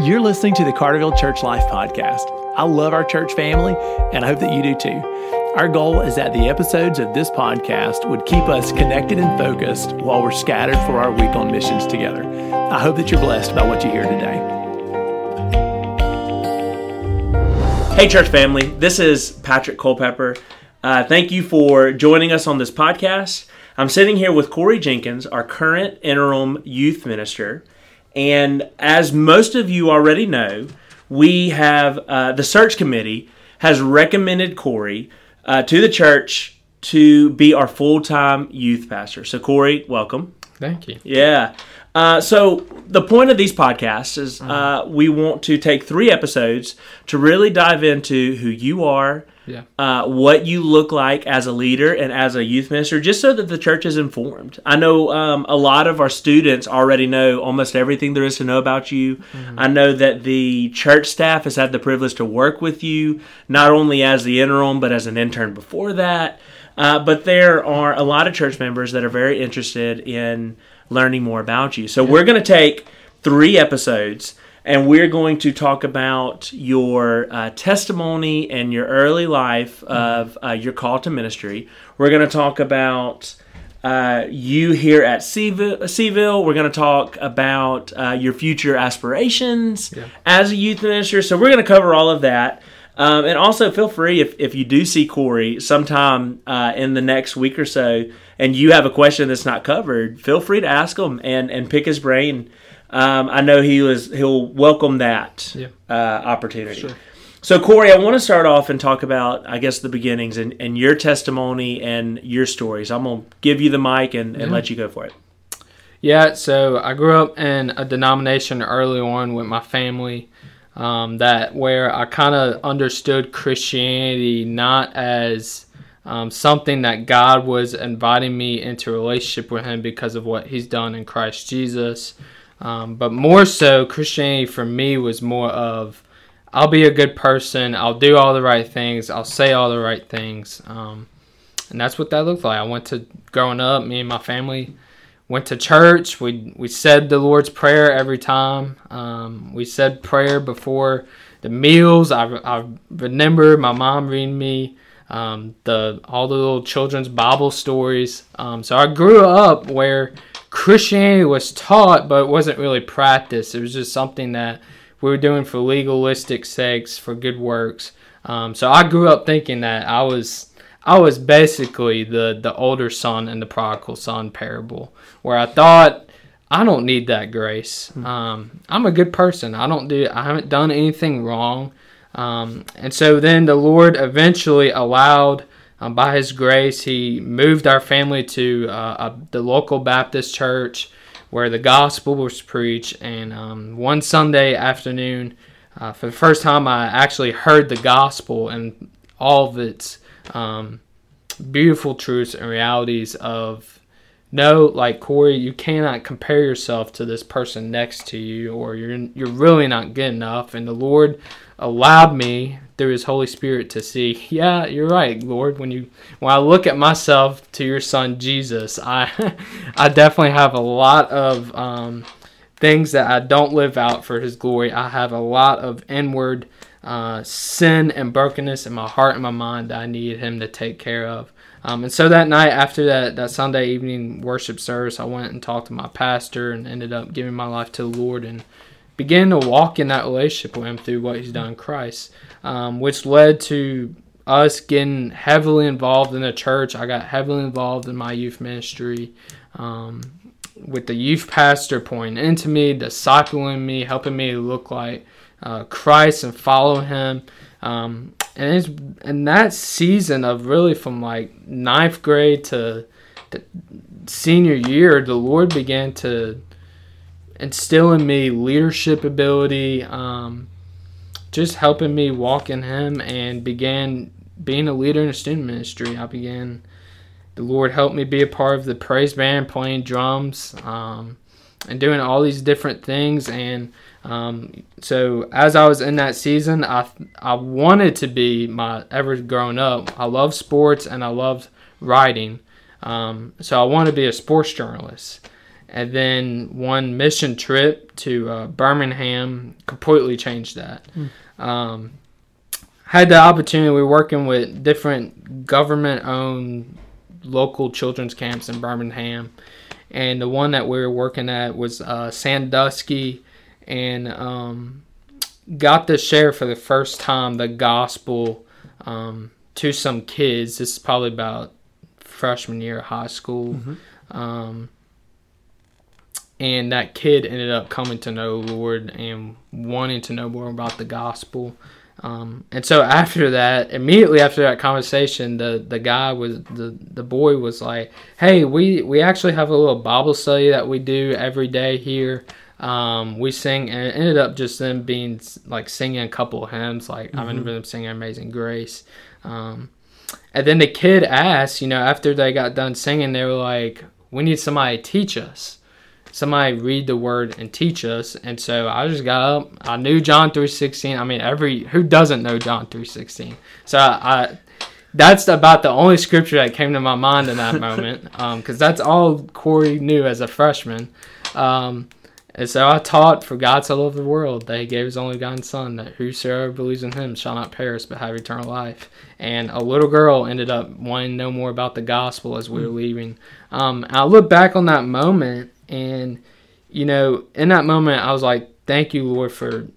You're listening to the Carterville Church Life Podcast. I love our church family, and I hope that you do too. Our goal is that the episodes of this podcast would keep us connected and focused while we're scattered for our week on missions together. I hope that you're blessed by what you hear today. Hey, church family, this is Patrick Culpepper. Uh, thank you for joining us on this podcast. I'm sitting here with Corey Jenkins, our current interim youth minister. And as most of you already know, we have uh, the search committee has recommended Corey uh, to the church to be our full time youth pastor. So, Corey, welcome. Thank you. Yeah. Uh, so the point of these podcasts is uh, we want to take three episodes to really dive into who you are, Yeah. uh, what you look like as a leader and as a youth minister, just so that the church is informed. I know um, a lot of our students already know almost everything there is to know about you. I know that the church staff has had the privilege to work with you, not only as the interim, but as an intern before that. Uh, but there are a lot of church members that are very interested in learning more about you. So we're going to take three episodes and we're going to talk about your uh, testimony and your early life of uh, your call to ministry. We're going to talk about uh, you here at. Seville. We're going to talk about uh, your future aspirations Yeah. as a youth minister. So we're going to cover all of that. Um, and also, feel free if, if you do see Corey sometime uh, in the next week or so, and you have a question that's not covered, feel free to ask him and, and pick his brain. Um, I know he was he'll welcome that Yeah. uh, opportunity. Sure. So, Corey, I want to start off and talk about, I guess, the beginnings and, and your testimony and your stories. I'm going to give you the mic and, and Yeah. let you go for it. Yeah, so I grew up in a denomination early on with my family um, that where I kind of understood Christianity not as um, something that God was inviting me into relationship with Him because of what He's done in Christ Jesus, um, but more so Christianity for me was more of I'll be a good person, I'll do all the right things, I'll say all the right things, um, and that's what that looked like. I went to growing up, me and my family went to church. We we said the Lord's prayer every time. Um, we said prayer before the meals. I, I remember my mom reading me um, the all the little children's Bible stories. Um, so I grew up where Christianity was taught, but it wasn't really practiced. It was just something that we were doing for legalistic sakes, for good works. Um, so I grew up thinking that I was I was basically the the older son in the prodigal son parable, where I thought I don't need that grace. Um, I'm a good person. I don't do. I haven't done anything wrong. Um, and so then the Lord eventually allowed, um, by His grace, He moved our family to uh, a, the local Baptist church where the gospel was preached. And um, one Sunday afternoon, uh, for the first time, I actually heard the gospel and all of its um, beautiful truths and realities of no, like Corey, you cannot compare yourself to this person next to you, or you're you're really not good enough. And the Lord allowed me through His Holy Spirit to see, yeah, you're right, Lord. When you when I look at myself to Your Son Jesus, I I definitely have a lot of um, things that I don't live out for His glory. I have a lot of inward uh, sin and brokenness in my heart and my mind that I need Him to take care of. Um, and so that night, after that, that Sunday evening worship service, I went and talked to my pastor and ended up giving my life to the Lord and began to walk in that relationship with Him through what He's done in Christ, um, which led to us getting heavily involved in the church. I got heavily involved in my youth ministry. Um, with the youth pastor pointing into me, discipling me, helping me look like uh, Christ and follow Him. Um, and it's in that season of really from like ninth grade to, to senior year, the Lord began to instill in me leadership ability, um, just helping me walk in Him, and began being a leader in the student ministry. I began the Lord helped me be a part of the praise band, playing drums, um, and doing all these different things. And um, so, as I was in that season, I I wanted to be my ever growing up. I love sports and I loved writing. Um, so I wanted to be a sports journalist. And then one mission trip to uh, Birmingham completely changed that. Um, had the opportunity. We were working with different government-owned local children's camps in Birmingham, and the one that we were working at was uh, Sandusky, and um, got to share for the first time the gospel um, to some kids. This is probably about freshman year of high school. Um, and that kid ended up coming to know the Lord and wanting to know more about the gospel. Um, and so after that, immediately after that conversation, the, the guy was the, the boy was like, "Hey, we, we actually have a little Bible study that we do every day here. Um, we sing, and it ended up just them being like singing a couple of hymns. Like I remember them singing "Amazing Grace." Um, and then the kid asked, you know, after they got done singing, they were like, "We need somebody to teach us." Somebody read the word and teach us. And so I just got up. I knew John three sixteen. I mean, every who doesn't know John three sixteen? So I, I that's about the only scripture that came to my mind in that moment because that's all Corey knew as a freshman. Um, and so I taught, for God so loved the world that He gave His only begotten Son, that whosoever believes in Him shall not perish but have eternal life. And a little girl ended up wanting to know more about the gospel as we were leaving. Um, I look back on that moment, and you know, in that moment, I was like, "Thank you, Lord, for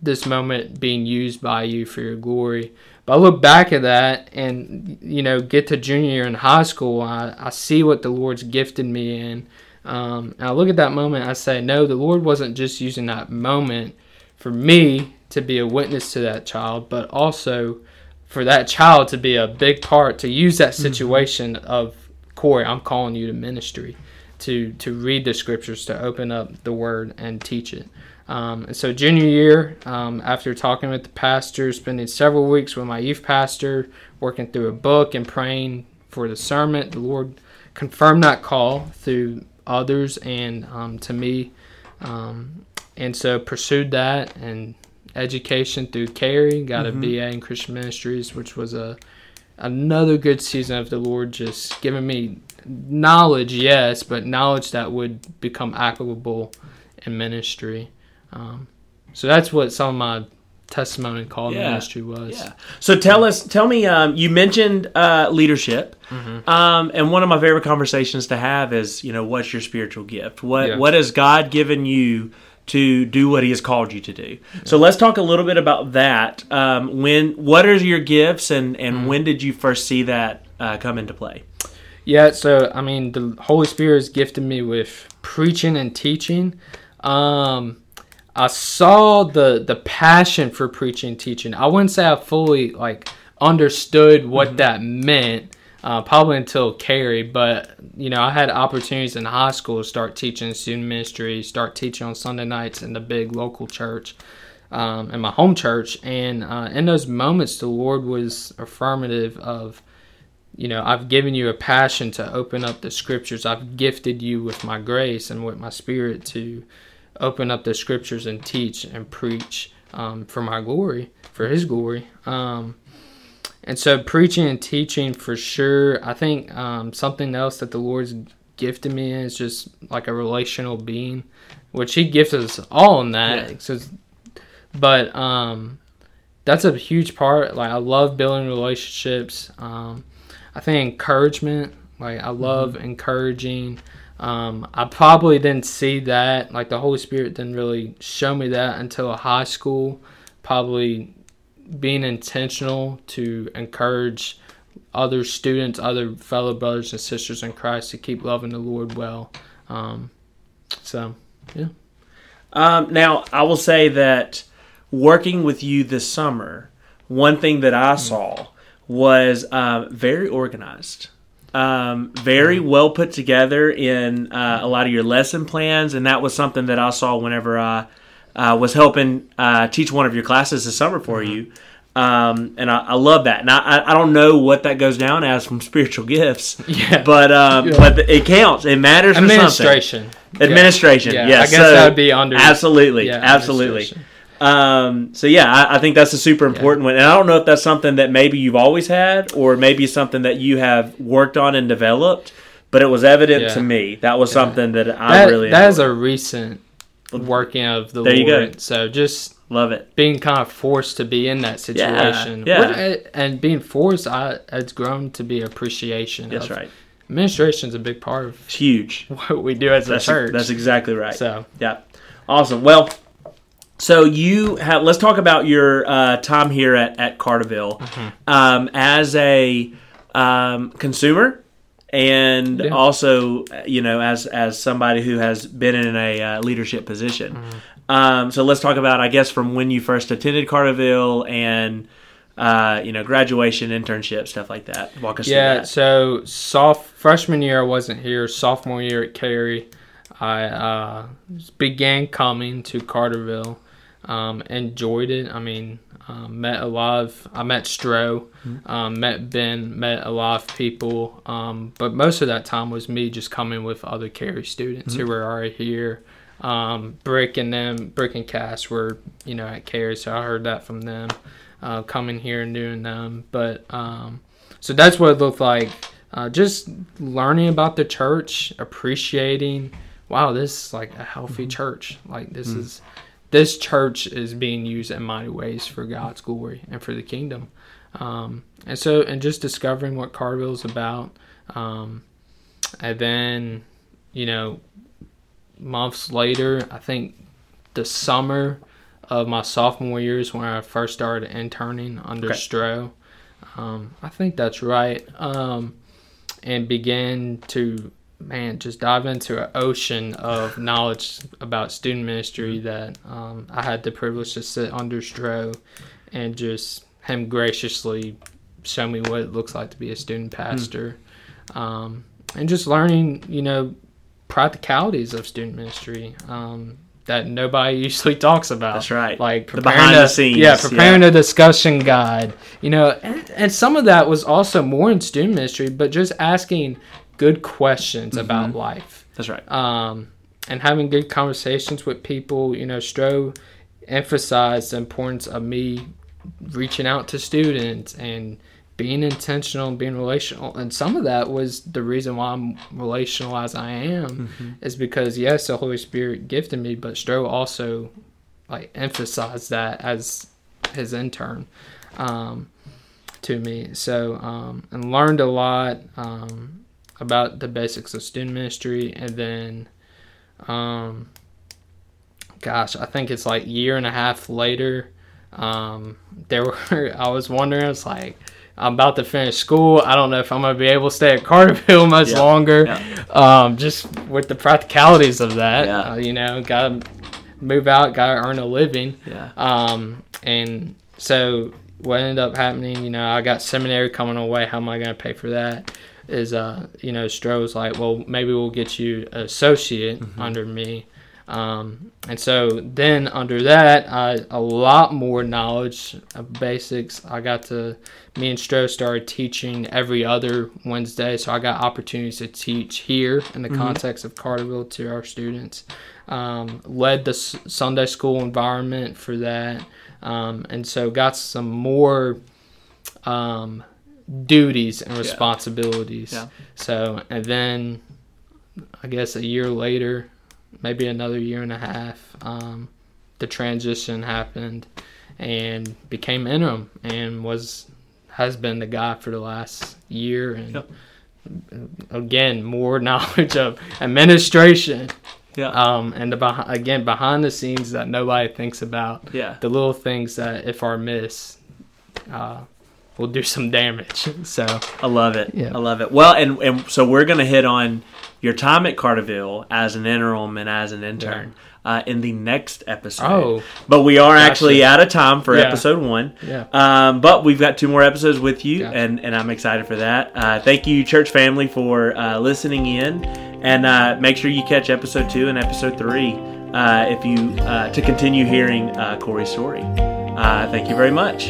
this moment being used by you for your glory." But I look back at that, and you know, get to junior year in high school, I, I see what the Lord's gifted me in. Um, and I look at that moment, I say, no, the Lord wasn't just using that moment for me to be a witness to that child, but also for that child to be a big part to use that situation of Corey, I'm calling you to ministry, to to read the scriptures, to open up the Word and teach it. Um, and so junior year, um, after talking with the pastor, spending several weeks with my youth pastor, working through a book and praying for the sermon, the Lord confirmed that call through others and um, to me. Um, and so pursued that and education through Carey, got a BA in Christian Ministries, which was a another good season of the Lord just giving me knowledge, yes, but knowledge that would become applicable in ministry. Um, so that's what some of my testimony and call to Yeah. ministry was. Yeah. So tell us, tell me. Um, you mentioned uh, leadership, Mm-hmm. um, and one of my favorite conversations to have is, you know, what's your spiritual gift? What Yeah. What has God given you to do what He has called you to do? So let's talk a little bit about that. Um, when what are your gifts, and and Mm-hmm. when did you first see that uh, come into play? Yeah, so I mean, the Holy Spirit has gifted me with preaching and teaching. Um, I saw the the passion for preaching and teaching. I wouldn't say I fully like understood what that meant. Uh, probably until Carey, but you know, I had opportunities in high school to start teaching student ministry, start teaching on Sunday nights in the big local church, um, in my home church, and uh, in those moments, the Lord was affirmative of, you know, I've given you a passion to open up the scriptures. I've gifted you with my grace and with my spirit to open up the scriptures and teach and preach um, for my glory, for His glory. Um, and so, preaching and teaching for sure. I think um, something else that the Lord's gifted me in is just like a relational being, which He gifts us all in that. Yeah. So, but um, that's a huge part. Like I love building relationships. Um, I think encouragement. Like I love encouraging. Um, I probably didn't see that. Like the Holy Spirit didn't really show me that until high school. Probably being intentional to encourage other students, other fellow brothers and sisters in Christ to keep loving the Lord well. Um, so yeah. Um, now, I will say that working with you this summer, one thing that I saw was um, very organized, um, very well put together in uh, a lot of your lesson plans, and that was something that I saw whenever I uh, was helping uh, teach one of your classes this summer for you. Um, and I, I love that. And I, I- I don't know what that goes down as from spiritual gifts, Yeah. but um, Yeah. but it counts. It matters for something. administration. Administration, Yeah, yes. I guess So- that would be under Absolutely, yeah, absolutely. Um, so yeah, I, I think that's a super important one, and I don't know if that's something that maybe you've always had, or maybe something that you have worked on and developed. but it was evident Yeah. to me. That was something that I that, really that is enjoyed. a recent working of the There you go. So just love it. being kind of forced to be in that situation. yeah. What- and being forced, I, it's grown to be appreciation. That's right. Administration is a big part of It's huge. what we do as a That's, church. that's exactly right. So Yeah, awesome. Well, so you have. Let's talk about your uh, time here at at Carterville Mm-hmm. um, as a um, consumer, and Yeah. also you know as as somebody who has been in a uh, leadership position. Mm-hmm. Um, so let's talk about, I guess, from when you first attended Carterville and. Uh, you know, graduation, internship, stuff like that. Walk us yeah, through that. so soft freshman year I wasn't here. Sophomore year at Carey, I uh, began coming to Carterville. Um, enjoyed it. I mean, um, met a lot of. I met Stro, um, met Ben, met a lot of people. Um, but most of that time was me just coming with other Carey students who were already here. Um, Brick and them, Brick and Cass were you know at Carey, so I heard that from them. Uh, coming here and doing them, but um, so that's what it looked like. Uh, just learning about the church, appreciating, wow, this is like a healthy church. Like this is this church is being used in mighty ways for God's glory and for the kingdom. Um, and so, and just discovering what Carterville is about. Um, and then, you know, months later, I think the summer of my sophomore year is when I first started interning under Okay. Stro. Um, I think that's right. Um, and began to, man, just dive into an ocean of knowledge about student ministry that um, I had the privilege to sit under Stro and just him graciously show me what it looks like to be a student pastor. Um, and just learning, you know, practicalities of student ministry um, that nobody usually talks about. That's right. Like The preparing behind the scenes, Yeah, preparing yeah. a discussion guide. You know, and, and some of that was also more in student ministry, but just asking good questions Mm-hmm. about life That's right. um, and having good conversations with people. You know, Stroh emphasized the importance of me reaching out to students and being intentional and being relational. And some of that was the reason why I'm relational as I am, is because yes, the Holy Spirit gifted me, but Stroh also like emphasized that as his intern um, to me. So um, and learned a lot. Um, about the basics of student ministry and then um gosh i think it's like year and a half later um there were i was wondering it's like i'm about to finish school i don't know if i'm gonna be able to stay at carterville much Yeah, longer yeah. um just with the practicalities of that Yeah. uh, you know gotta move out gotta earn a living Yeah. um, and so what ended up happening, you know, I got seminary coming away. How am I going to pay for that? Is uh, you know, Stroh was like, well, maybe we'll get you an associate under me. Um, and so then under that, I a lot more knowledge of basics. I got to me and Stroh started teaching every other Wednesday, so I got opportunities to teach here in the context of Carterville to our students. Um, led the S- Sunday school environment for that, um, and so got some more um, duties and responsibilities. Yeah. So and then I guess a year later, maybe another year and a half, um, the transition happened and became interim and was has been the guy for the last year and Yep. again more knowledge of administration Yeah. um, and the behi- again behind the scenes that nobody thinks about yeah. the little things that if are missed uh, will do some damage so I love it. Yeah. I love it. Well, and, and so we're going to hit on your time at Carterville as an interim and as an intern uh, in the next episode. Oh. But we are actually out of time for Yeah. episode one. Yeah. Um, but we've got two more episodes with you, Gotcha. and, and I'm excited for that. Uh, thank you, church family, for uh, listening in. And uh, make sure you catch episode two and episode three uh, if you uh, to continue hearing uh, Corey's story. Uh, thank you very much.